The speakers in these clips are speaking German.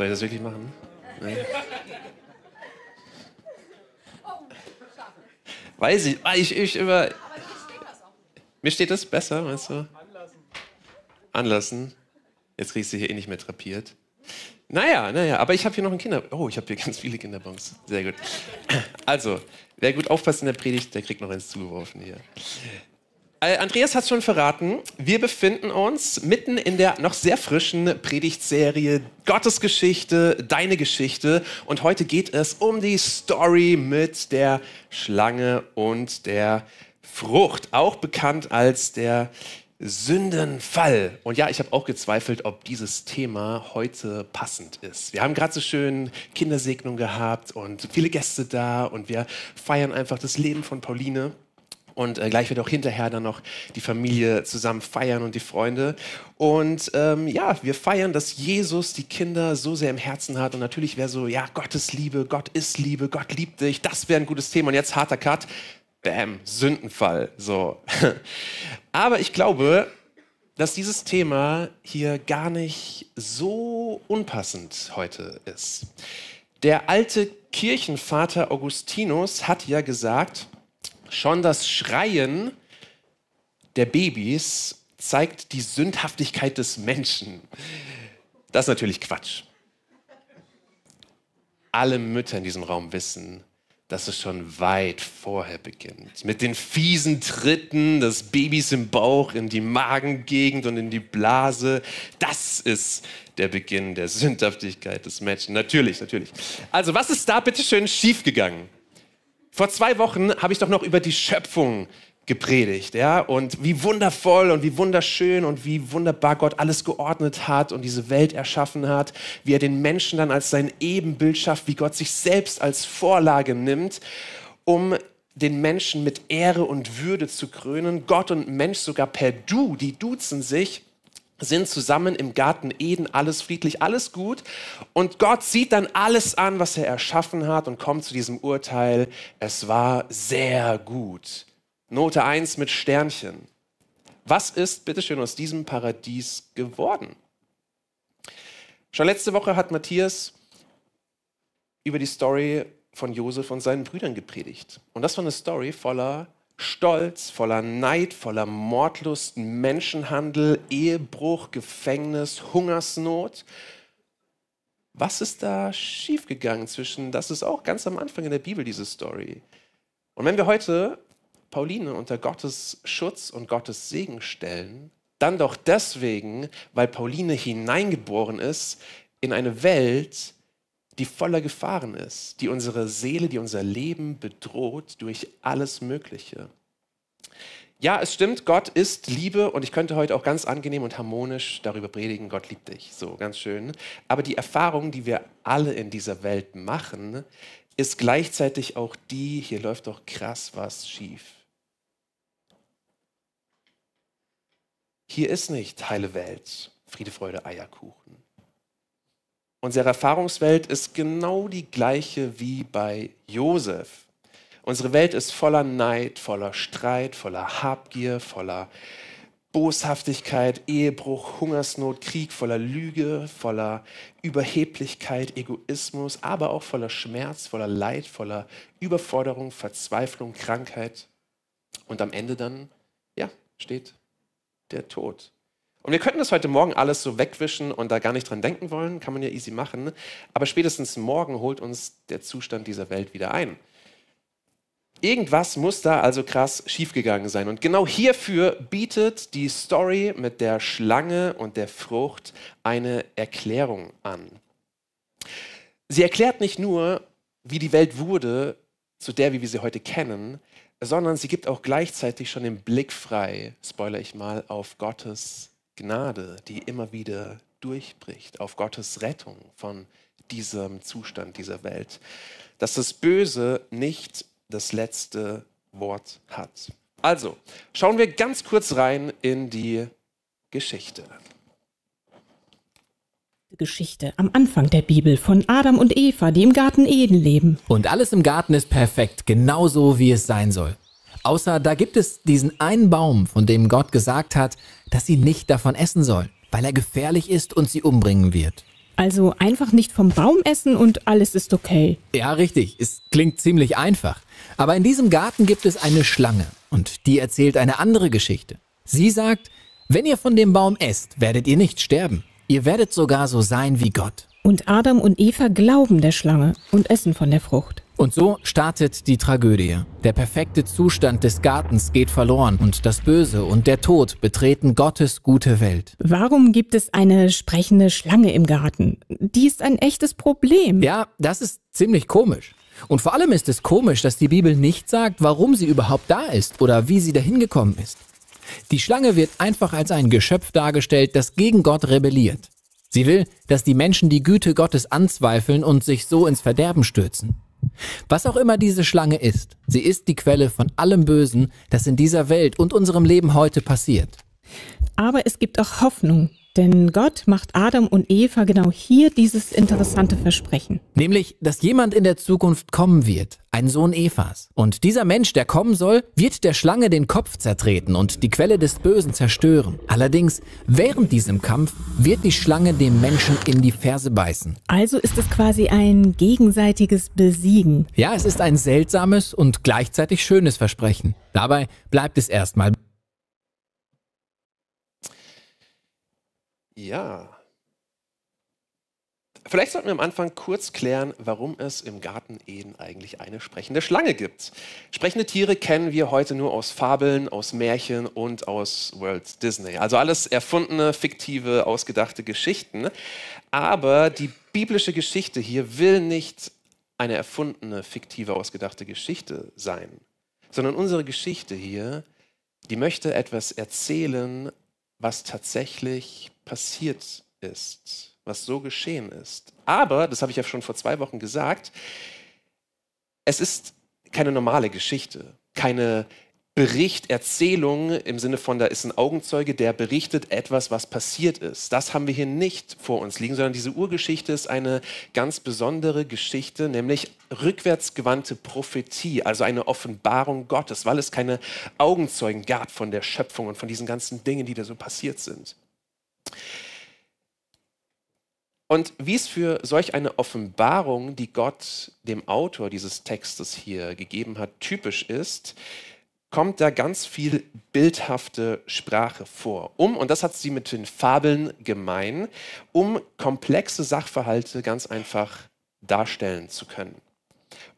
Soll ich das wirklich machen? Nein. Weiß ich, ich, ich über. Mir steht das besser, weißt du? Anlassen. Anlassen. Jetzt kriegst du hier eh nicht mehr trapiert. Naja, naja, aber ich habe hier noch ein Kinder. Oh, ich habe hier ganz viele Kinderbons. Sehr gut. Also, wer gut aufpasst in der Predigt, der kriegt noch eins zugeworfen hier. Äh, Andreas hat schon verraten. Wir befinden uns mitten in der noch sehr frischen Predigtserie Gottes Geschichte, deine Geschichte. Und heute geht es um die Story mit der Schlange und der Frucht, auch bekannt als der Sündenfall. Und ja, ich habe auch gezweifelt, ob dieses Thema heute passend ist. Wir haben gerade so schön Kindersegnung gehabt und viele Gäste da und wir feiern einfach das Leben von Pauline. Und äh, gleich wird auch hinterher dann noch die Familie zusammen feiern und die Freunde. Und ähm, ja, wir feiern, dass Jesus die Kinder so sehr im Herzen hat. Und natürlich wäre so, ja, Gottes Liebe, Gott ist Liebe, Gott liebt dich. Das wäre ein gutes Thema. Und jetzt harter Cut. Bam, Sündenfall. So. Aber ich glaube, dass dieses Thema hier gar nicht so unpassend heute ist. Der alte Kirchenvater Augustinus hat ja gesagt, Schon das Schreien der Babys zeigt die Sündhaftigkeit des Menschen. Das ist natürlich Quatsch. Alle Mütter in diesem Raum wissen, dass es schon weit vorher beginnt. Mit den fiesen Tritten des Babys im Bauch in die Magengegend und in die Blase. Das ist der Beginn der Sündhaftigkeit des Menschen. Natürlich, natürlich. Also, was ist da bitte schön schiefgegangen? Vor zwei Wochen habe ich doch noch über die Schöpfung gepredigt, ja, und wie wundervoll und wie wunderschön und wie wunderbar Gott alles geordnet hat und diese Welt erschaffen hat, wie er den Menschen dann als sein Ebenbild schafft, wie Gott sich selbst als Vorlage nimmt, um den Menschen mit Ehre und Würde zu krönen. Gott und Mensch sogar per Du, die duzen sich sind zusammen im Garten Eden, alles friedlich, alles gut. Und Gott sieht dann alles an, was er erschaffen hat und kommt zu diesem Urteil, es war sehr gut. Note 1 mit Sternchen. Was ist bitteschön aus diesem Paradies geworden? Schon letzte Woche hat Matthias über die Story von Josef und seinen Brüdern gepredigt. Und das war eine Story voller Stolz, voller Neid, voller Mordlust, Menschenhandel, Ehebruch, Gefängnis, Hungersnot. Was ist da schiefgegangen zwischen, das ist auch ganz am Anfang in der Bibel, diese Story. Und wenn wir heute Pauline unter Gottes Schutz und Gottes Segen stellen, dann doch deswegen, weil Pauline hineingeboren ist in eine Welt, die voller Gefahren ist, die unsere Seele, die unser Leben bedroht durch alles Mögliche. Ja, es stimmt, Gott ist Liebe und ich könnte heute auch ganz angenehm und harmonisch darüber predigen, Gott liebt dich. So, ganz schön. Aber die Erfahrung, die wir alle in dieser Welt machen, ist gleichzeitig auch die, hier läuft doch krass was schief. Hier ist nicht heile Welt, Friede, Freude, Eierkuchen. Unsere Erfahrungswelt ist genau die gleiche wie bei Josef. Unsere Welt ist voller Neid, voller Streit, voller Habgier, voller Boshaftigkeit, Ehebruch, Hungersnot, Krieg, voller Lüge, voller Überheblichkeit, Egoismus, aber auch voller Schmerz, voller Leid, voller Überforderung, Verzweiflung, Krankheit. Und am Ende dann, ja, steht der Tod. Und wir könnten das heute Morgen alles so wegwischen und da gar nicht dran denken wollen, kann man ja easy machen. Aber spätestens morgen holt uns der Zustand dieser Welt wieder ein. Irgendwas muss da also krass schiefgegangen sein. Und genau hierfür bietet die Story mit der Schlange und der Frucht eine Erklärung an. Sie erklärt nicht nur, wie die Welt wurde, zu der, wie wir sie heute kennen, sondern sie gibt auch gleichzeitig schon den Blick frei, spoiler ich mal, auf Gottes Gnade, die immer wieder durchbricht, auf Gottes Rettung von diesem Zustand dieser Welt. Dass das Böse nicht das letzte Wort hat. Also, schauen wir ganz kurz rein in die Geschichte. Geschichte am Anfang der Bibel von Adam und Eva, die im Garten Eden leben. Und alles im Garten ist perfekt, genauso wie es sein soll. Außer da gibt es diesen einen Baum, von dem Gott gesagt hat, dass sie nicht davon essen sollen, weil er gefährlich ist und sie umbringen wird. Also einfach nicht vom Baum essen und alles ist okay. Ja, richtig. Es klingt ziemlich einfach. Aber in diesem Garten gibt es eine Schlange und die erzählt eine andere Geschichte. Sie sagt, wenn ihr von dem Baum esst, werdet ihr nicht sterben. Ihr werdet sogar so sein wie Gott. Und Adam und Eva glauben der Schlange und essen von der Frucht. Und so startet die Tragödie. Der perfekte Zustand des Gartens geht verloren und das Böse und der Tod betreten Gottes gute Welt. Warum gibt es eine sprechende Schlange im Garten? Die ist ein echtes Problem. Ja, das ist ziemlich komisch. Und vor allem ist es komisch, dass die Bibel nicht sagt, warum sie überhaupt da ist oder wie sie dahin gekommen ist. Die Schlange wird einfach als ein Geschöpf dargestellt, das gegen Gott rebelliert. Sie will, dass die Menschen die Güte Gottes anzweifeln und sich so ins Verderben stürzen. Was auch immer diese Schlange ist, sie ist die Quelle von allem Bösen, das in dieser Welt und unserem Leben heute passiert. Aber es gibt auch Hoffnung, denn Gott macht Adam und Eva genau hier dieses interessante Versprechen. Nämlich, dass jemand in der Zukunft kommen wird, ein Sohn Evas. Und dieser Mensch, der kommen soll, wird der Schlange den Kopf zertreten und die Quelle des Bösen zerstören. Allerdings, während diesem Kampf wird die Schlange dem Menschen in die Ferse beißen. Also ist es quasi ein gegenseitiges Besiegen. Ja, es ist ein seltsames und gleichzeitig schönes Versprechen. Dabei bleibt es erstmal. Ja. Vielleicht sollten wir am Anfang kurz klären, warum es im Garten Eden eigentlich eine sprechende Schlange gibt. Sprechende Tiere kennen wir heute nur aus Fabeln, aus Märchen und aus Walt Disney. Also alles erfundene, fiktive, ausgedachte Geschichten. Aber die biblische Geschichte hier will nicht eine erfundene, fiktive, ausgedachte Geschichte sein, sondern unsere Geschichte hier, die möchte etwas erzählen, was tatsächlich passiert ist, was so geschehen ist. Aber, das habe ich ja schon vor zwei Wochen gesagt, es ist keine normale Geschichte, keine Bericht, im Sinne von, da ist ein Augenzeuge, der berichtet etwas, was passiert ist. Das haben wir hier nicht vor uns liegen, sondern diese Urgeschichte ist eine ganz besondere Geschichte, nämlich rückwärtsgewandte Prophetie, also eine Offenbarung Gottes, weil es keine Augenzeugen gab von der Schöpfung und von diesen ganzen Dingen, die da so passiert sind. Und wie es für solch eine Offenbarung, die Gott dem Autor dieses Textes hier gegeben hat, typisch ist, kommt da ganz viel bildhafte Sprache vor. Um, und das hat sie mit den Fabeln gemein, um komplexe Sachverhalte ganz einfach darstellen zu können.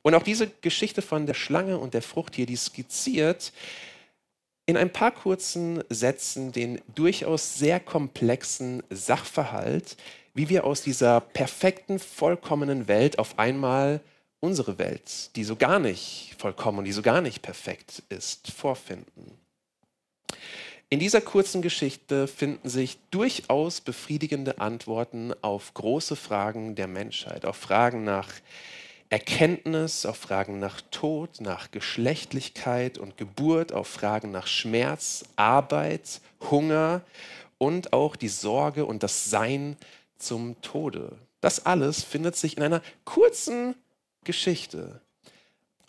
Und auch diese Geschichte von der Schlange und der Frucht hier, die skizziert in ein paar kurzen Sätzen den durchaus sehr komplexen Sachverhalt, wie wir aus dieser perfekten, vollkommenen Welt auf einmal unsere Welt, die so gar nicht vollkommen und die so gar nicht perfekt ist, vorfinden. In dieser kurzen Geschichte finden sich durchaus befriedigende Antworten auf große Fragen der Menschheit, auf Fragen nach Erkenntnis, auf Fragen nach Tod, nach Geschlechtlichkeit und Geburt, auf Fragen nach Schmerz, Arbeit, Hunger und auch die Sorge und das Sein zum Tode. Das alles findet sich in einer kurzen Geschichte.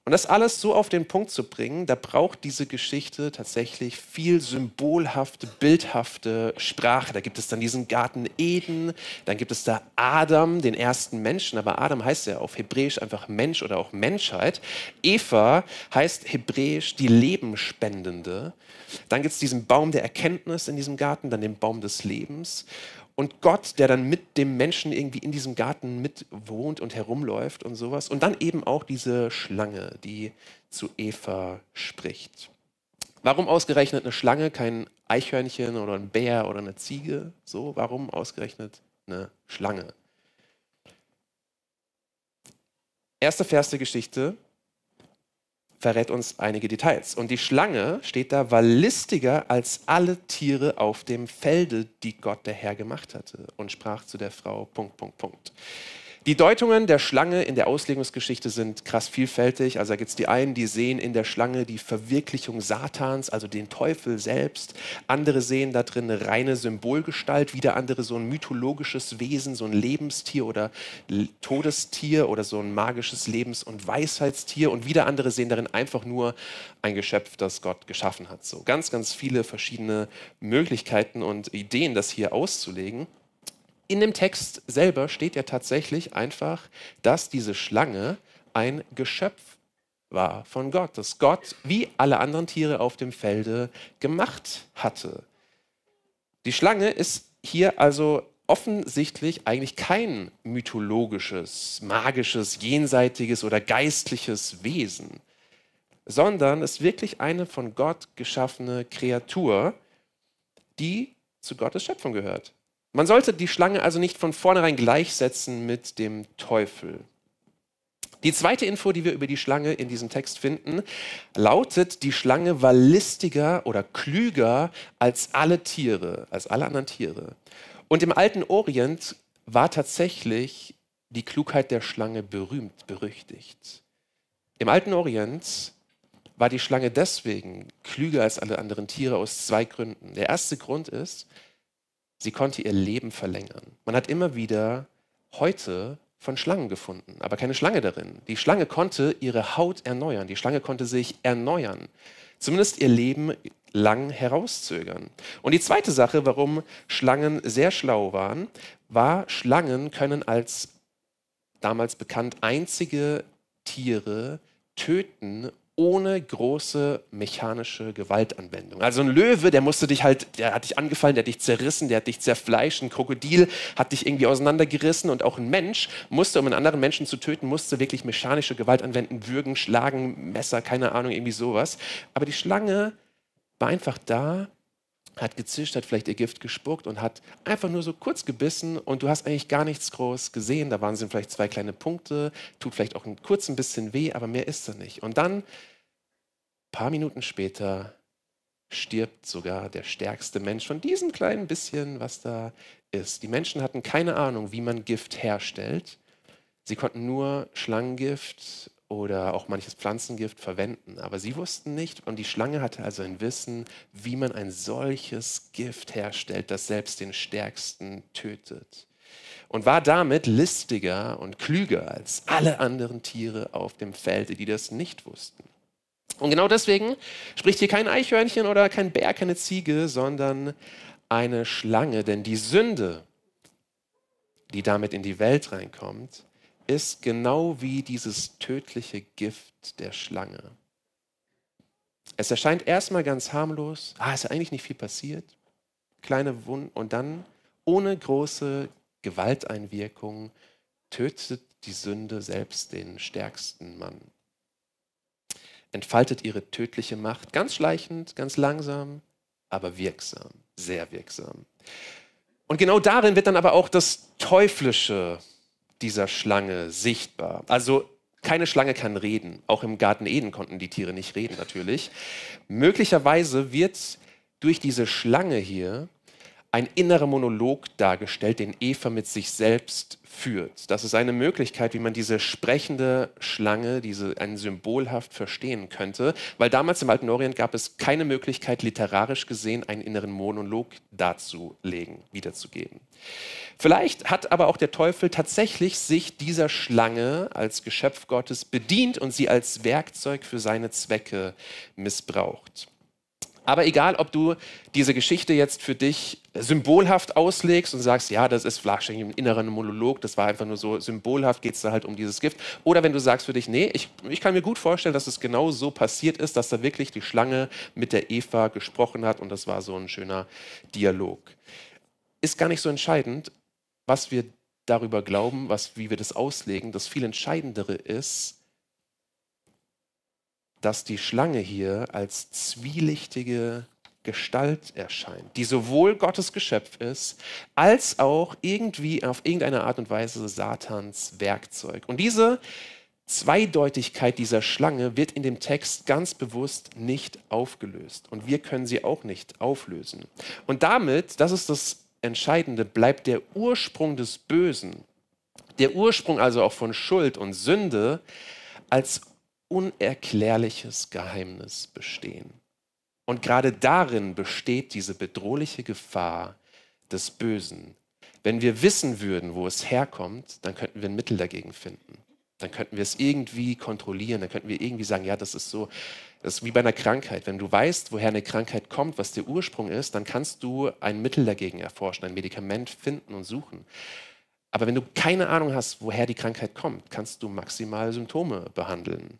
Und das alles so auf den Punkt zu bringen, da braucht diese Geschichte tatsächlich viel symbolhafte, bildhafte Sprache. Da gibt es dann diesen Garten Eden, dann gibt es da Adam, den ersten Menschen, aber Adam heißt ja auf Hebräisch einfach Mensch oder auch Menschheit. Eva heißt Hebräisch die Lebenspendende. Dann gibt es diesen Baum der Erkenntnis in diesem Garten, dann den Baum des Lebens und Gott, der dann mit dem Menschen irgendwie in diesem Garten mit wohnt und herumläuft und sowas. Und dann eben auch diese Schlange, die zu Eva spricht. Warum ausgerechnet eine Schlange, kein Eichhörnchen oder ein Bär oder eine Ziege? So, warum ausgerechnet eine Schlange? Erster Vers der Geschichte, verrät uns einige Details. Und die Schlange steht da, war listiger als alle Tiere auf dem Felde, die Gott der Herr gemacht hatte, und sprach zu der Frau, Punkt, Punkt, Punkt. Die Deutungen der Schlange in der Auslegungsgeschichte sind krass vielfältig. Also da gibt es die einen, die sehen in der Schlange die Verwirklichung Satans, also den Teufel selbst. Andere sehen da drin eine reine Symbolgestalt, wieder andere so ein mythologisches Wesen, so ein Lebenstier oder Todestier oder so ein magisches Lebens- und Weisheitstier. Und wieder andere sehen darin einfach nur ein Geschöpf, das Gott geschaffen hat. So ganz, ganz viele verschiedene Möglichkeiten und Ideen, das hier auszulegen. In dem Text selber steht ja tatsächlich einfach, dass diese Schlange ein Geschöpf war von Gott, das Gott wie alle anderen Tiere auf dem Felde gemacht hatte. Die Schlange ist hier also offensichtlich eigentlich kein mythologisches, magisches, jenseitiges oder geistliches Wesen, sondern ist wirklich eine von Gott geschaffene Kreatur, die zu Gottes Schöpfung gehört. Man sollte die Schlange also nicht von vornherein gleichsetzen mit dem Teufel. Die zweite Info, die wir über die Schlange in diesem Text finden, lautet, die Schlange war listiger oder klüger als alle Tiere, als alle anderen Tiere. Und im alten Orient war tatsächlich die Klugheit der Schlange berühmt, berüchtigt. Im alten Orient war die Schlange deswegen klüger als alle anderen Tiere aus zwei Gründen. Der erste Grund ist, sie konnte ihr Leben verlängern. Man hat immer wieder heute von Schlangen gefunden, aber keine Schlange darin. Die Schlange konnte ihre Haut erneuern, die Schlange konnte sich erneuern, zumindest ihr Leben lang herauszögern. Und die zweite Sache, warum Schlangen sehr schlau waren, war, Schlangen können als damals bekannt einzige Tiere töten, ohne große mechanische Gewaltanwendung. Also ein Löwe, der musste dich halt, der hat dich angefallen, der hat dich zerrissen, der hat dich zerfleischt, ein Krokodil hat dich irgendwie auseinandergerissen und auch ein Mensch musste, um einen anderen Menschen zu töten, musste wirklich mechanische Gewalt anwenden, würgen, schlagen, Messer, keine Ahnung, irgendwie sowas. Aber die Schlange war einfach da, hat gezischt, hat vielleicht ihr Gift gespuckt und hat einfach nur so kurz gebissen und du hast eigentlich gar nichts groß gesehen. Da waren es vielleicht zwei kleine Punkte, tut vielleicht auch ein kurz ein bisschen weh, aber mehr ist da nicht. Und dann, paar Minuten später, stirbt sogar der stärkste Mensch von diesem kleinen bisschen, was da ist. Die Menschen hatten keine Ahnung, wie man Gift herstellt. Sie konnten nur Schlangengift oder auch manches Pflanzengift verwenden. Aber sie wussten nicht und die Schlange hatte also ein Wissen, wie man ein solches Gift herstellt, das selbst den Stärksten tötet. Und war damit listiger und klüger als alle anderen Tiere auf dem Felde, die das nicht wussten. Und genau deswegen spricht hier kein Eichhörnchen oder kein Bär, keine Ziege, sondern eine Schlange. Denn die Sünde, die damit in die Welt reinkommt, ist genau wie dieses tödliche Gift der Schlange. Es erscheint erstmal ganz harmlos, ah, ist ja eigentlich nicht viel passiert, kleine Wunden und dann ohne große Gewalteinwirkung tötet die Sünde selbst den stärksten Mann. Entfaltet ihre tödliche Macht ganz schleichend, ganz langsam, aber wirksam, sehr wirksam. Und genau darin wird dann aber auch das Teuflische dieser Schlange sichtbar. Also keine Schlange kann reden. Auch im Garten Eden konnten die Tiere nicht reden natürlich. Möglicherweise wird durch diese Schlange hier ein innerer Monolog dargestellt, den Eva mit sich selbst führt. Das ist eine Möglichkeit, wie man diese sprechende Schlange, diese ein symbolhaft verstehen könnte, weil damals im alten Orient gab es keine Möglichkeit, literarisch gesehen einen inneren Monolog darzulegen, wiederzugeben. Vielleicht hat aber auch der Teufel tatsächlich sich dieser Schlange als Geschöpf Gottes bedient und sie als Werkzeug für seine Zwecke missbraucht. Aber egal, ob du diese Geschichte jetzt für dich symbolhaft auslegst und sagst, ja, das ist wahrscheinlich ein innerer Monolog, das war einfach nur so symbolhaft, geht es da halt um dieses Gift. Oder wenn du sagst für dich, nee, ich, ich kann mir gut vorstellen, dass es genau so passiert ist, dass da wirklich die Schlange mit der Eva gesprochen hat und das war so ein schöner Dialog. Ist gar nicht so entscheidend, was wir darüber glauben, was, wie wir das auslegen. Das viel Entscheidendere ist, dass die Schlange hier als zwielichtige Gestalt erscheint, die sowohl Gottes Geschöpf ist, als auch irgendwie auf irgendeine Art und Weise Satans Werkzeug. Und diese Zweideutigkeit dieser Schlange wird in dem Text ganz bewusst nicht aufgelöst. Und wir können sie auch nicht auflösen. Und damit, das ist das Entscheidende, bleibt der Ursprung des Bösen, der Ursprung also auch von Schuld und Sünde, als unerklärliches Geheimnis bestehen. Und gerade darin besteht diese bedrohliche Gefahr des Bösen. Wenn wir wissen würden, wo es herkommt, dann könnten wir ein Mittel dagegen finden. Dann könnten wir es irgendwie kontrollieren, dann könnten wir irgendwie sagen, ja, das ist so. Das ist wie bei einer Krankheit. Wenn du weißt, woher eine Krankheit kommt, was der Ursprung ist, dann kannst du ein Mittel dagegen erforschen, ein Medikament finden und suchen. Aber wenn du keine Ahnung hast, woher die Krankheit kommt, kannst du maximal Symptome behandeln.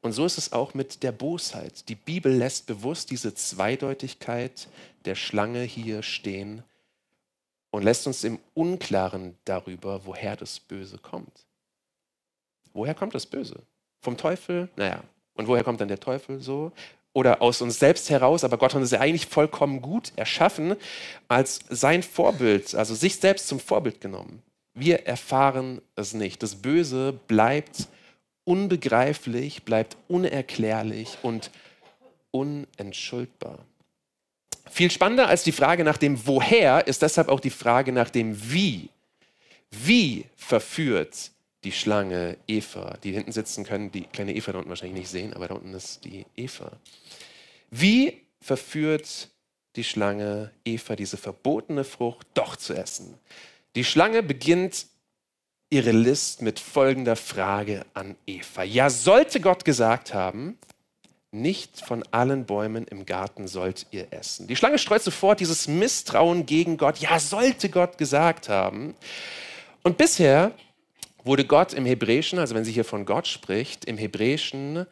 Und so ist es auch mit der Bosheit. Die Bibel lässt bewusst diese Zweideutigkeit der Schlange hier stehen und lässt uns im Unklaren darüber, woher das Böse kommt. Woher kommt das Böse? Vom Teufel? Naja, und woher kommt dann der Teufel so? Oder aus uns selbst heraus, aber Gott hat uns ja eigentlich vollkommen gut erschaffen, als sein Vorbild, also sich selbst zum Vorbild genommen. Wir erfahren es nicht. Das Böse bleibt unbegreiflich, bleibt unerklärlich und unentschuldbar. Viel spannender als die Frage nach dem Woher ist deshalb auch die Frage nach dem Wie. Wie verführt die Schlange Eva? Die hinten sitzen können die kleine Eva da unten wahrscheinlich nicht sehen, aber da unten ist die Eva. Wie verführt die Schlange Eva, diese verbotene Frucht, doch zu essen? Die Schlange beginnt ihre List mit folgender Frage an Eva. Ja, sollte Gott gesagt haben, nicht von allen Bäumen im Garten sollt ihr essen. Die Schlange streut sofort dieses Misstrauen gegen Gott. Ja, sollte Gott gesagt haben. Und bisher wurde Gott im Hebräischen, also wenn sie hier von Gott spricht, im Hebräischen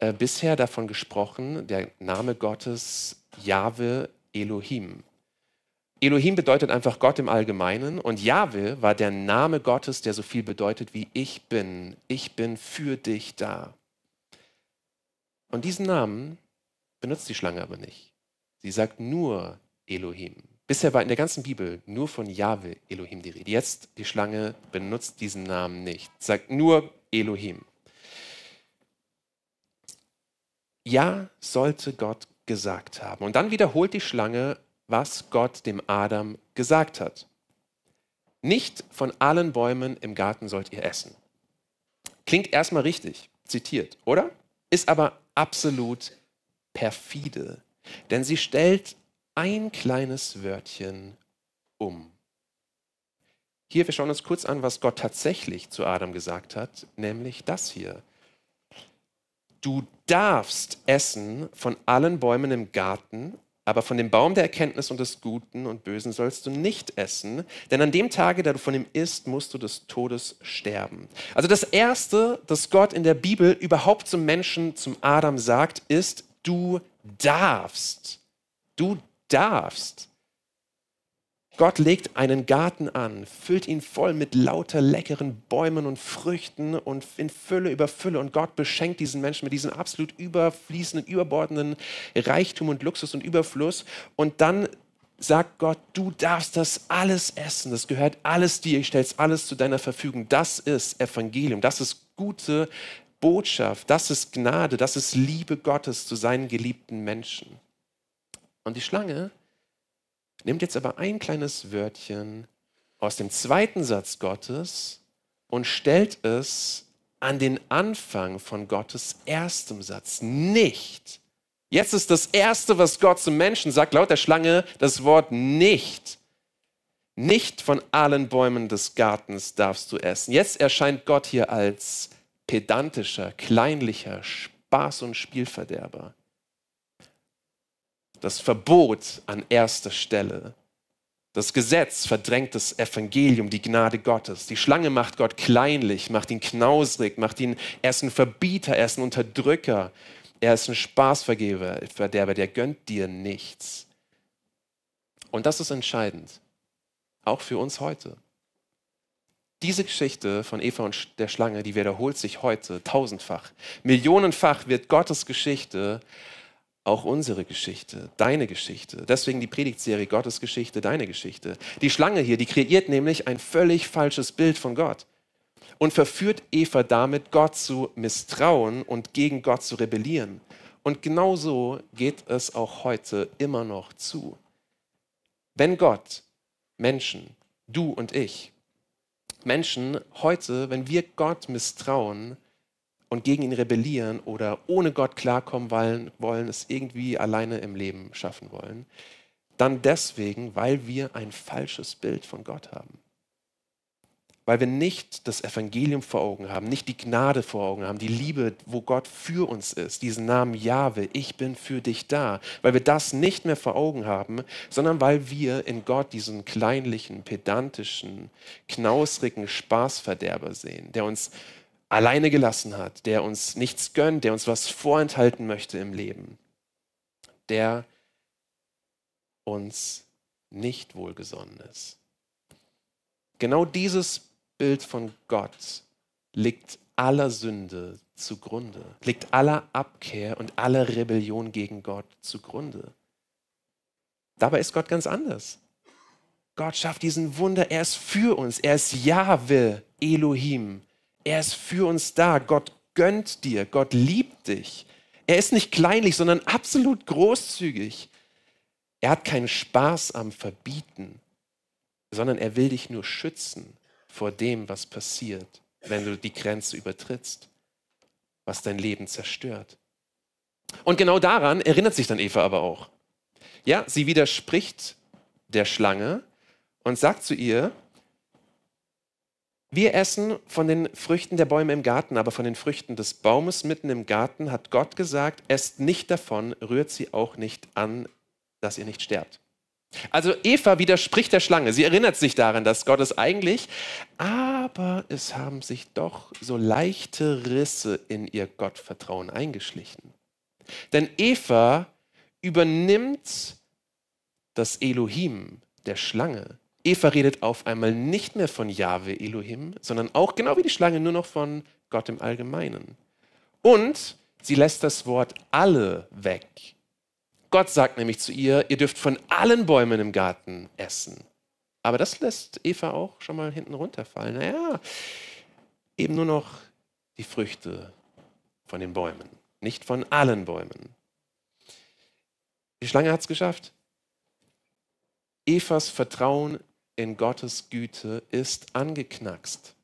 äh, bisher davon gesprochen, der Name Gottes Jahwe Elohim. Elohim bedeutet einfach Gott im Allgemeinen und Jahwe war der Name Gottes, der so viel bedeutet wie ich bin. Ich bin für dich da. Und diesen Namen benutzt die Schlange aber nicht. Sie sagt nur Elohim. Bisher war in der ganzen Bibel nur von Jahwe Elohim die Rede. Jetzt die Schlange benutzt diesen Namen nicht, sagt nur Elohim. Ja, sollte Gott gesagt haben. Und dann wiederholt die Schlange was Gott dem Adam gesagt hat. Nicht von allen Bäumen im Garten sollt ihr essen. Klingt erstmal richtig, zitiert, oder? Ist aber absolut perfide, denn sie stellt ein kleines Wörtchen um. Hier, wir schauen uns kurz an, was Gott tatsächlich zu Adam gesagt hat, nämlich das hier. Du darfst essen von allen Bäumen im Garten, aber von dem Baum der Erkenntnis und des Guten und Bösen sollst du nicht essen, denn an dem Tage, da du von ihm isst, musst du des Todes sterben. Also das Erste, das Gott in der Bibel überhaupt zum Menschen, zum Adam sagt, ist, du darfst. Du darfst. Gott legt einen Garten an, füllt ihn voll mit lauter leckeren Bäumen und Früchten und in Fülle über Fülle. Und Gott beschenkt diesen Menschen mit diesem absolut überfließenden, überbordenden Reichtum und Luxus und Überfluss. Und dann sagt Gott, du darfst das alles essen, das gehört alles dir, ich stelle es alles zu deiner Verfügung. Das ist Evangelium, das ist gute Botschaft, das ist Gnade, das ist Liebe Gottes zu seinen geliebten Menschen. Und die Schlange nimmt jetzt aber ein kleines Wörtchen aus dem zweiten Satz Gottes und stellt es an den Anfang von Gottes erstem Satz. Nicht. Jetzt ist das Erste, was Gott zum Menschen sagt, laut der Schlange, das Wort nicht. Nicht von allen Bäumen des Gartens darfst du essen. Jetzt erscheint Gott hier als pedantischer, kleinlicher Spaß- und Spielverderber das Verbot an erster Stelle. Das Gesetz verdrängt das Evangelium, die Gnade Gottes. Die Schlange macht Gott kleinlich, macht ihn knausrig, macht ihn, er ist ein Verbieter, er ist ein Unterdrücker, er ist ein Spaßverderber, der gönnt dir nichts. Und das ist entscheidend, auch für uns heute. Diese Geschichte von Eva und der Schlange, die wiederholt sich heute tausendfach. Millionenfach wird Gottes Geschichte auch unsere Geschichte, deine Geschichte. Deswegen die Predigtserie Gottes Geschichte, deine Geschichte. Die Schlange hier, die kreiert nämlich ein völlig falsches Bild von Gott und verführt Eva damit, Gott zu misstrauen und gegen Gott zu rebellieren. Und genauso geht es auch heute immer noch zu. Wenn Gott Menschen, du und ich, Menschen heute, wenn wir Gott misstrauen, und gegen ihn rebellieren oder ohne Gott klarkommen wollen, wollen, es irgendwie alleine im Leben schaffen wollen, dann deswegen, weil wir ein falsches Bild von Gott haben. weil wir nicht das Evangelium vor Augen haben, nicht die Gnade vor Augen haben, die Liebe, wo Gott für uns ist, diesen Namen Jahwe, ich bin für dich da, weil wir das nicht mehr vor Augen haben, sondern weil wir in Gott diesen kleinlichen, pedantischen, knausrigen Spaßverderber sehen, der uns alleine gelassen hat, der uns nichts gönnt, der uns was vorenthalten möchte im Leben, der uns nicht wohlgesonnen ist. Genau dieses Bild von Gott liegt aller Sünde zugrunde, liegt aller Abkehr und aller Rebellion gegen Gott zugrunde. Dabei ist Gott ganz anders. Gott schafft diesen Wunder, er ist für uns, er ist Jahwe, Elohim. Er ist für uns da. Gott gönnt dir, Gott liebt dich. Er ist nicht kleinlich, sondern absolut großzügig. Er hat keinen Spaß am Verbieten, sondern er will dich nur schützen vor dem, was passiert, wenn du die Grenze übertrittst, was dein Leben zerstört. Und genau daran erinnert sich dann Eva aber auch. Ja, sie widerspricht der Schlange und sagt zu ihr, wir essen von den Früchten der Bäume im Garten, aber von den Früchten des Baumes mitten im Garten hat Gott gesagt, esst nicht davon, rührt sie auch nicht an, dass ihr nicht sterbt. Also Eva widerspricht der Schlange. Sie erinnert sich daran, dass Gott es eigentlich, aber es haben sich doch so leichte Risse in ihr Gottvertrauen eingeschlichen. Denn Eva übernimmt das Elohim der Schlange. Eva redet auf einmal nicht mehr von Jahwe Elohim, sondern auch genau wie die Schlange nur noch von Gott im Allgemeinen. Und sie lässt das Wort alle weg Gott sagt nämlich zu ihr, ihr dürft von allen Bäumen im Garten essen. Aber das lässt Eva auch schon mal hinten runterfallen. Naja, eben nur noch die Früchte von den Bäumen, nicht von allen Bäumen. Die Schlange hat es geschafft. Evas Vertrauen in Gottes Güte ist angeknackst.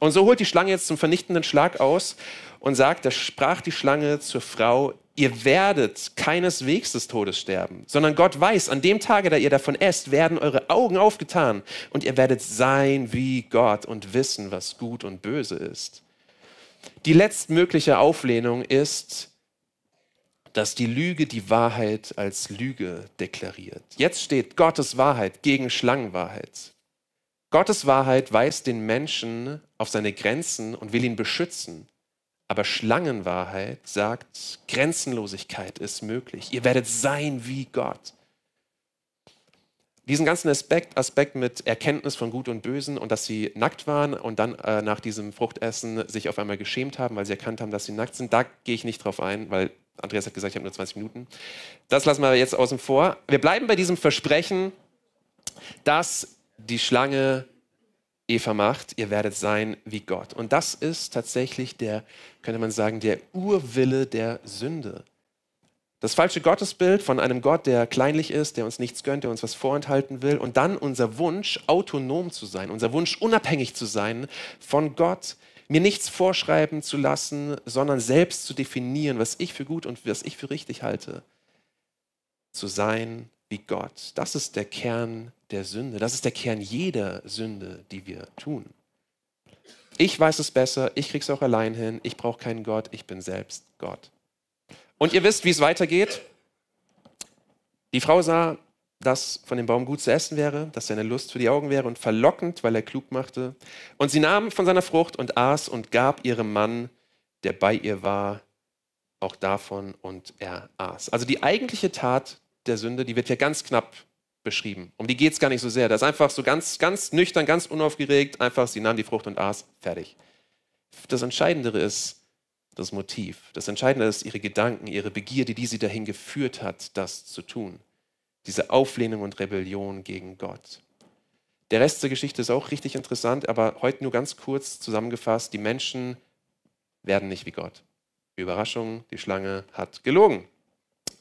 Und so holt die Schlange jetzt zum vernichtenden Schlag aus und sagt, da sprach die Schlange zur Frau, ihr werdet keineswegs des Todes sterben, sondern Gott weiß, an dem Tage, da ihr davon esst, werden eure Augen aufgetan und ihr werdet sein wie Gott und wissen, was gut und böse ist. Die letztmögliche Auflehnung ist, dass die Lüge die Wahrheit als Lüge deklariert. Jetzt steht Gottes Wahrheit gegen Schlangenwahrheit. Gottes Wahrheit weist den Menschen auf seine Grenzen und will ihn beschützen. Aber Schlangenwahrheit sagt, Grenzenlosigkeit ist möglich. Ihr werdet sein wie Gott. Diesen ganzen Aspekt, Aspekt mit Erkenntnis von Gut und Bösen und dass sie nackt waren und dann äh, nach diesem Fruchtessen sich auf einmal geschämt haben, weil sie erkannt haben, dass sie nackt sind, da gehe ich nicht drauf ein, weil Andreas hat gesagt, ich habe nur 20 Minuten. Das lassen wir jetzt außen vor. Wir bleiben bei diesem Versprechen, dass die Schlange Eva macht, ihr werdet sein wie Gott. Und das ist tatsächlich der, könnte man sagen, der Urwille der Sünde. Das falsche Gottesbild von einem Gott, der kleinlich ist, der uns nichts gönnt, der uns was vorenthalten will. Und dann unser Wunsch, autonom zu sein, unser Wunsch, unabhängig zu sein von Gott, mir nichts vorschreiben zu lassen, sondern selbst zu definieren, was ich für gut und was ich für richtig halte. Zu sein wie Gott. Das ist der Kern der Sünde. Das ist der Kern jeder Sünde, die wir tun. Ich weiß es besser, ich kriege es auch allein hin, ich brauche keinen Gott, ich bin selbst Gott. Und ihr wisst, wie es weitergeht. Die Frau sah, dass von dem Baum gut zu essen wäre, dass seine Lust für die Augen wäre und verlockend, weil er klug machte. Und sie nahm von seiner Frucht und aß und gab ihrem Mann, der bei ihr war, auch davon und er aß. Also die eigentliche Tat der Sünde, die wird hier ganz knapp beschrieben. Um die geht es gar nicht so sehr. Das ist einfach so ganz, ganz nüchtern, ganz unaufgeregt, einfach, sie nahm die Frucht und aß, fertig. Das Entscheidendere ist das Motiv. Das Entscheidende ist ihre Gedanken, ihre Begierde, die sie dahin geführt hat, das zu tun. Diese Auflehnung und Rebellion gegen Gott. Der Rest der Geschichte ist auch richtig interessant, aber heute nur ganz kurz zusammengefasst. Die Menschen werden nicht wie Gott. Überraschung, die Schlange hat gelogen.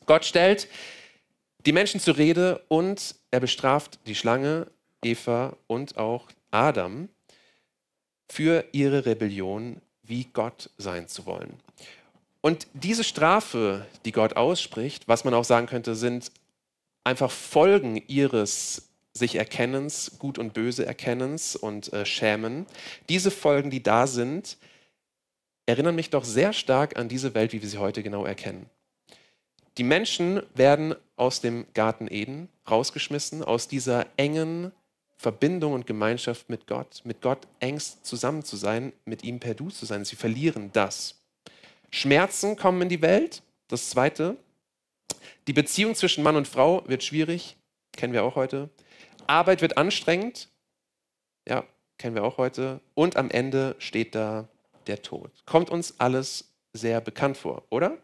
Gott stellt die Menschen zur Rede und er bestraft die Schlange, Eva und auch Adam für ihre Rebellion, wie Gott sein zu wollen. Und diese Strafe, die Gott ausspricht, was man auch sagen könnte, sind einfach Folgen ihres sich Erkennens, Gut und Böse Erkennens und äh, Schämen, diese Folgen, die da sind, erinnern mich doch sehr stark an diese Welt, wie wir sie heute genau erkennen. Die Menschen werden aus dem Garten Eden rausgeschmissen, aus dieser engen Verbindung und Gemeinschaft mit Gott, mit Gott engst zusammen zu sein, mit ihm per Du zu sein. Sie verlieren das. Schmerzen kommen in die Welt. Das Zweite. Die Beziehung zwischen Mann und Frau wird schwierig, kennen wir auch heute. Arbeit wird anstrengend, ja, kennen wir auch heute. Und am Ende steht da der Tod. Kommt uns alles sehr bekannt vor, oder?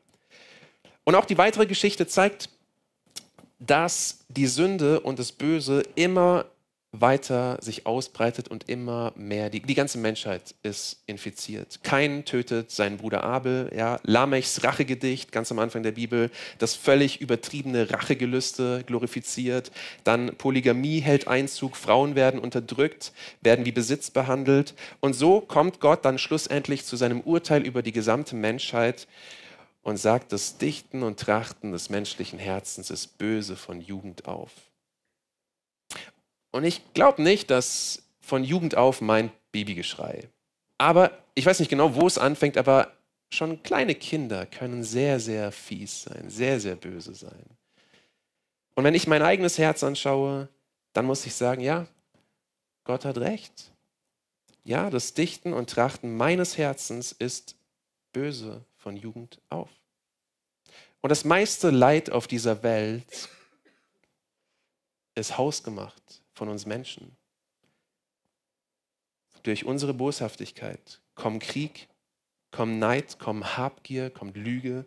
Und auch die weitere Geschichte zeigt, dass die Sünde und das Böse immer weiter sich ausbreitet und immer mehr. Die, die ganze Menschheit ist infiziert. Kein tötet seinen Bruder Abel. Ja. Lamechs Rachegedicht, ganz am Anfang der Bibel, das völlig übertriebene Rachegelüste glorifiziert. Dann Polygamie hält Einzug, Frauen werden unterdrückt, werden wie Besitz behandelt. Und so kommt Gott dann schlussendlich zu seinem Urteil über die gesamte Menschheit und sagt, das Dichten und Trachten des menschlichen Herzens ist böse von Jugend auf. Und ich glaube nicht, dass von Jugend auf mein Babygeschrei. Aber ich weiß nicht genau, wo es anfängt, aber schon kleine Kinder können sehr, sehr fies sein, sehr, sehr böse sein. Und wenn ich mein eigenes Herz anschaue, dann muss ich sagen, ja, Gott hat recht. Ja, das Dichten und Trachten meines Herzens ist böse von Jugend auf. Und das meiste Leid auf dieser Welt ist hausgemacht von uns Menschen. Durch unsere Boshaftigkeit kommt Krieg, kommt Neid, kommt Habgier, kommt Lüge,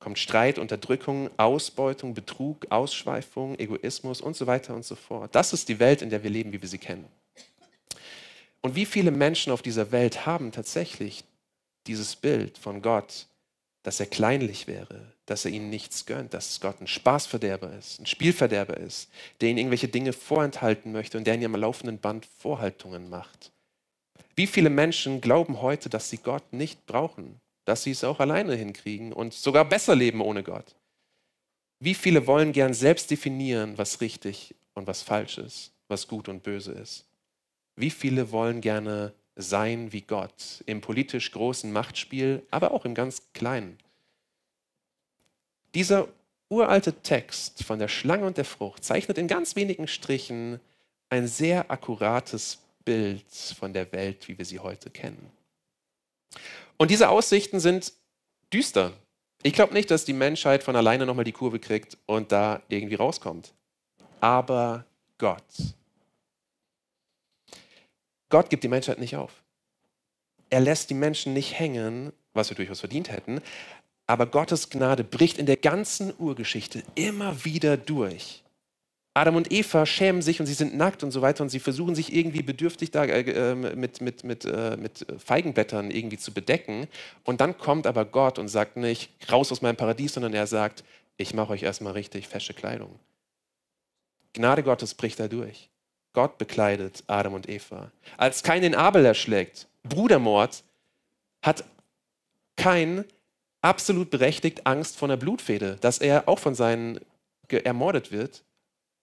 kommt Streit, Unterdrückung, Ausbeutung, Betrug, Ausschweifung, Egoismus und so weiter und so fort. Das ist die Welt, in der wir leben, wie wir sie kennen. Und wie viele Menschen auf dieser Welt haben tatsächlich dieses Bild von Gott, dass er kleinlich wäre, dass er ihnen nichts gönnt, dass Gott ein Spaßverderber ist, ein Spielverderber ist, der ihnen irgendwelche Dinge vorenthalten möchte und der in ihrem laufenden Band Vorhaltungen macht. Wie viele Menschen glauben heute, dass sie Gott nicht brauchen, dass sie es auch alleine hinkriegen und sogar besser leben ohne Gott? Wie viele wollen gern selbst definieren, was richtig und was falsch ist, was gut und böse ist? Wie viele wollen gerne sein wie Gott im politisch großen Machtspiel, aber auch im ganz kleinen. Dieser uralte Text von der Schlange und der Frucht zeichnet in ganz wenigen Strichen ein sehr akkurates Bild von der Welt, wie wir sie heute kennen. Und diese Aussichten sind düster. Ich glaube nicht, dass die Menschheit von alleine nochmal die Kurve kriegt und da irgendwie rauskommt. Aber Gott Gott gibt die Menschheit nicht auf. Er lässt die Menschen nicht hängen, was wir durchaus verdient hätten, aber Gottes Gnade bricht in der ganzen Urgeschichte immer wieder durch. Adam und Eva schämen sich und sie sind nackt und so weiter und sie versuchen sich irgendwie bedürftig da, äh, ähm, mit, mit, mit, äh, mit Feigenblättern irgendwie zu bedecken. Und dann kommt aber Gott und sagt nicht, raus aus meinem Paradies, sondern er sagt, ich mache euch erstmal richtig fesche Kleidung. Gnade Gottes bricht da durch. Gott bekleidet Adam und Eva. Als Kain den Abel erschlägt, Brudermord, hat Kain absolut berechtigt Angst vor einer Blutfede, dass er auch von seinen ermordet wird.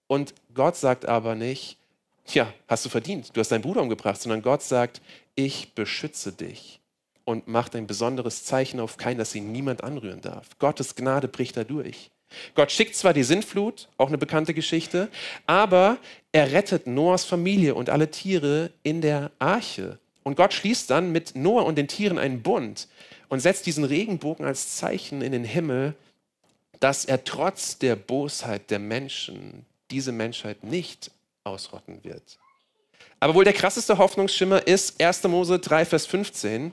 Und Gott sagt aber nicht, ja, hast du verdient, du hast deinen Bruder umgebracht, sondern Gott sagt, ich beschütze dich und macht ein besonderes Zeichen auf Kain, dass ihn niemand anrühren darf. Gottes Gnade bricht da durch. Gott schickt zwar die Sintflut, auch eine bekannte Geschichte, aber er rettet Noahs Familie und alle Tiere in der Arche. Und Gott schließt dann mit Noah und den Tieren einen Bund und setzt diesen Regenbogen als Zeichen in den Himmel, dass er trotz der Bosheit der Menschen diese Menschheit nicht ausrotten wird. Aber wohl der krasseste Hoffnungsschimmer ist 1. Mose 3, Vers 15.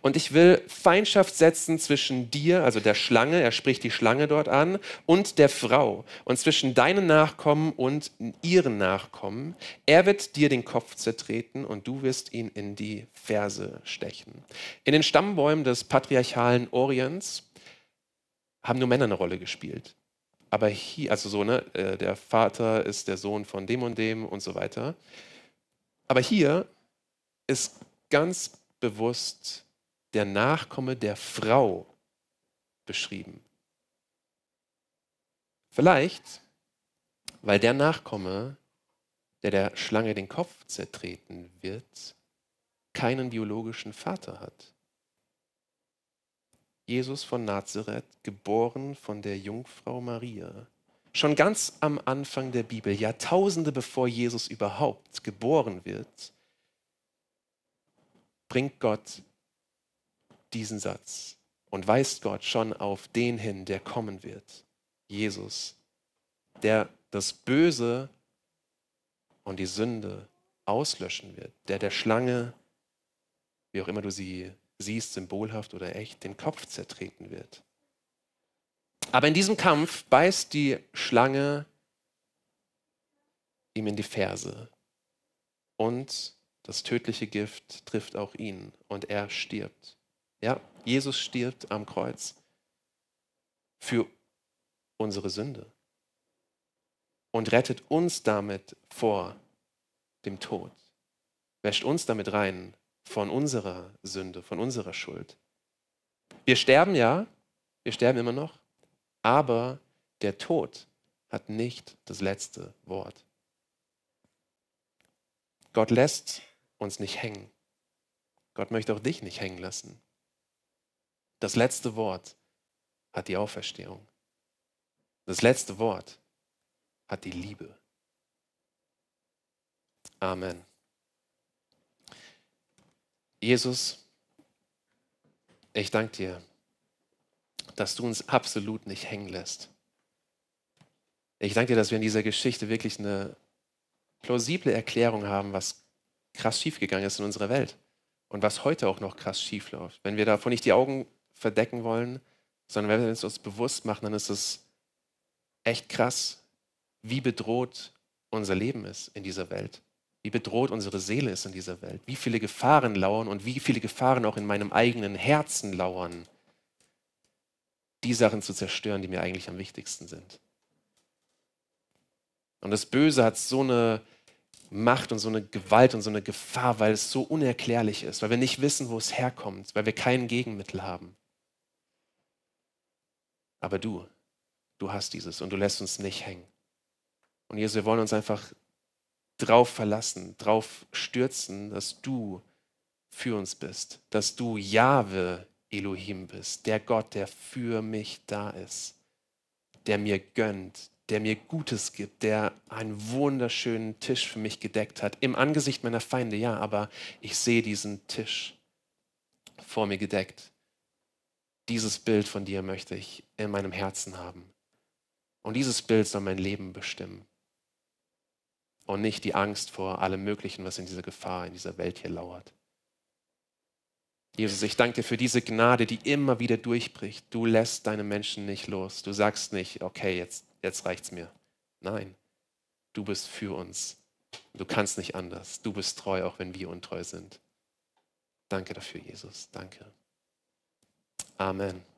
Und ich will Feindschaft setzen zwischen dir, also der Schlange, er spricht die Schlange dort an, und der Frau. Und zwischen deinen Nachkommen und ihren Nachkommen. Er wird dir den Kopf zertreten und du wirst ihn in die Ferse stechen. In den Stammbäumen des patriarchalen Orients haben nur Männer eine Rolle gespielt. Aber hier, also so, ne, äh, der Vater ist der Sohn von dem und dem und so weiter. Aber hier ist ganz bewusst der Nachkomme der Frau beschrieben. Vielleicht weil der Nachkomme, der der Schlange den Kopf zertreten wird, keinen biologischen Vater hat. Jesus von Nazareth, geboren von der Jungfrau Maria. Schon ganz am Anfang der Bibel, Jahrtausende bevor Jesus überhaupt geboren wird, bringt Gott diesen Satz und weist Gott schon auf den hin, der kommen wird, Jesus, der das Böse und die Sünde auslöschen wird, der der Schlange, wie auch immer du sie siehst, symbolhaft oder echt, den Kopf zertreten wird. Aber in diesem Kampf beißt die Schlange ihm in die Ferse und das tödliche Gift trifft auch ihn und er stirbt. Ja, Jesus stirbt am Kreuz für unsere Sünde und rettet uns damit vor dem Tod, wäscht uns damit rein von unserer Sünde, von unserer Schuld. Wir sterben ja, wir sterben immer noch, aber der Tod hat nicht das letzte Wort. Gott lässt uns nicht hängen. Gott möchte auch dich nicht hängen lassen. Das letzte Wort hat die Auferstehung. Das letzte Wort hat die Liebe. Amen. Jesus, ich danke dir, dass du uns absolut nicht hängen lässt. Ich danke dir, dass wir in dieser Geschichte wirklich eine plausible Erklärung haben, was krass schiefgegangen ist in unserer Welt und was heute auch noch krass schief läuft. Wenn wir davon nicht die Augen verdecken wollen, sondern wenn wir es uns bewusst machen, dann ist es echt krass, wie bedroht unser Leben ist in dieser Welt, wie bedroht unsere Seele ist in dieser Welt, wie viele Gefahren lauern und wie viele Gefahren auch in meinem eigenen Herzen lauern, die Sachen zu zerstören, die mir eigentlich am wichtigsten sind. Und das Böse hat so eine Macht und so eine Gewalt und so eine Gefahr, weil es so unerklärlich ist, weil wir nicht wissen, wo es herkommt, weil wir kein Gegenmittel haben. Aber du, du hast dieses und du lässt uns nicht hängen. Und Jesus, wir wollen uns einfach drauf verlassen, drauf stürzen, dass du für uns bist, dass du Jahwe Elohim bist, der Gott, der für mich da ist, der mir gönnt, der mir Gutes gibt, der einen wunderschönen Tisch für mich gedeckt hat, im Angesicht meiner Feinde, ja, aber ich sehe diesen Tisch vor mir gedeckt. Dieses Bild von dir möchte ich in meinem Herzen haben. Und dieses Bild soll mein Leben bestimmen und nicht die Angst vor allem Möglichen, was in dieser Gefahr, in dieser Welt hier lauert. Jesus, ich danke dir für diese Gnade, die immer wieder durchbricht. Du lässt deine Menschen nicht los. Du sagst nicht, okay, jetzt, jetzt reicht's mir. Nein, du bist für uns. Du kannst nicht anders. Du bist treu, auch wenn wir untreu sind. Danke dafür, Jesus. Danke. Amen.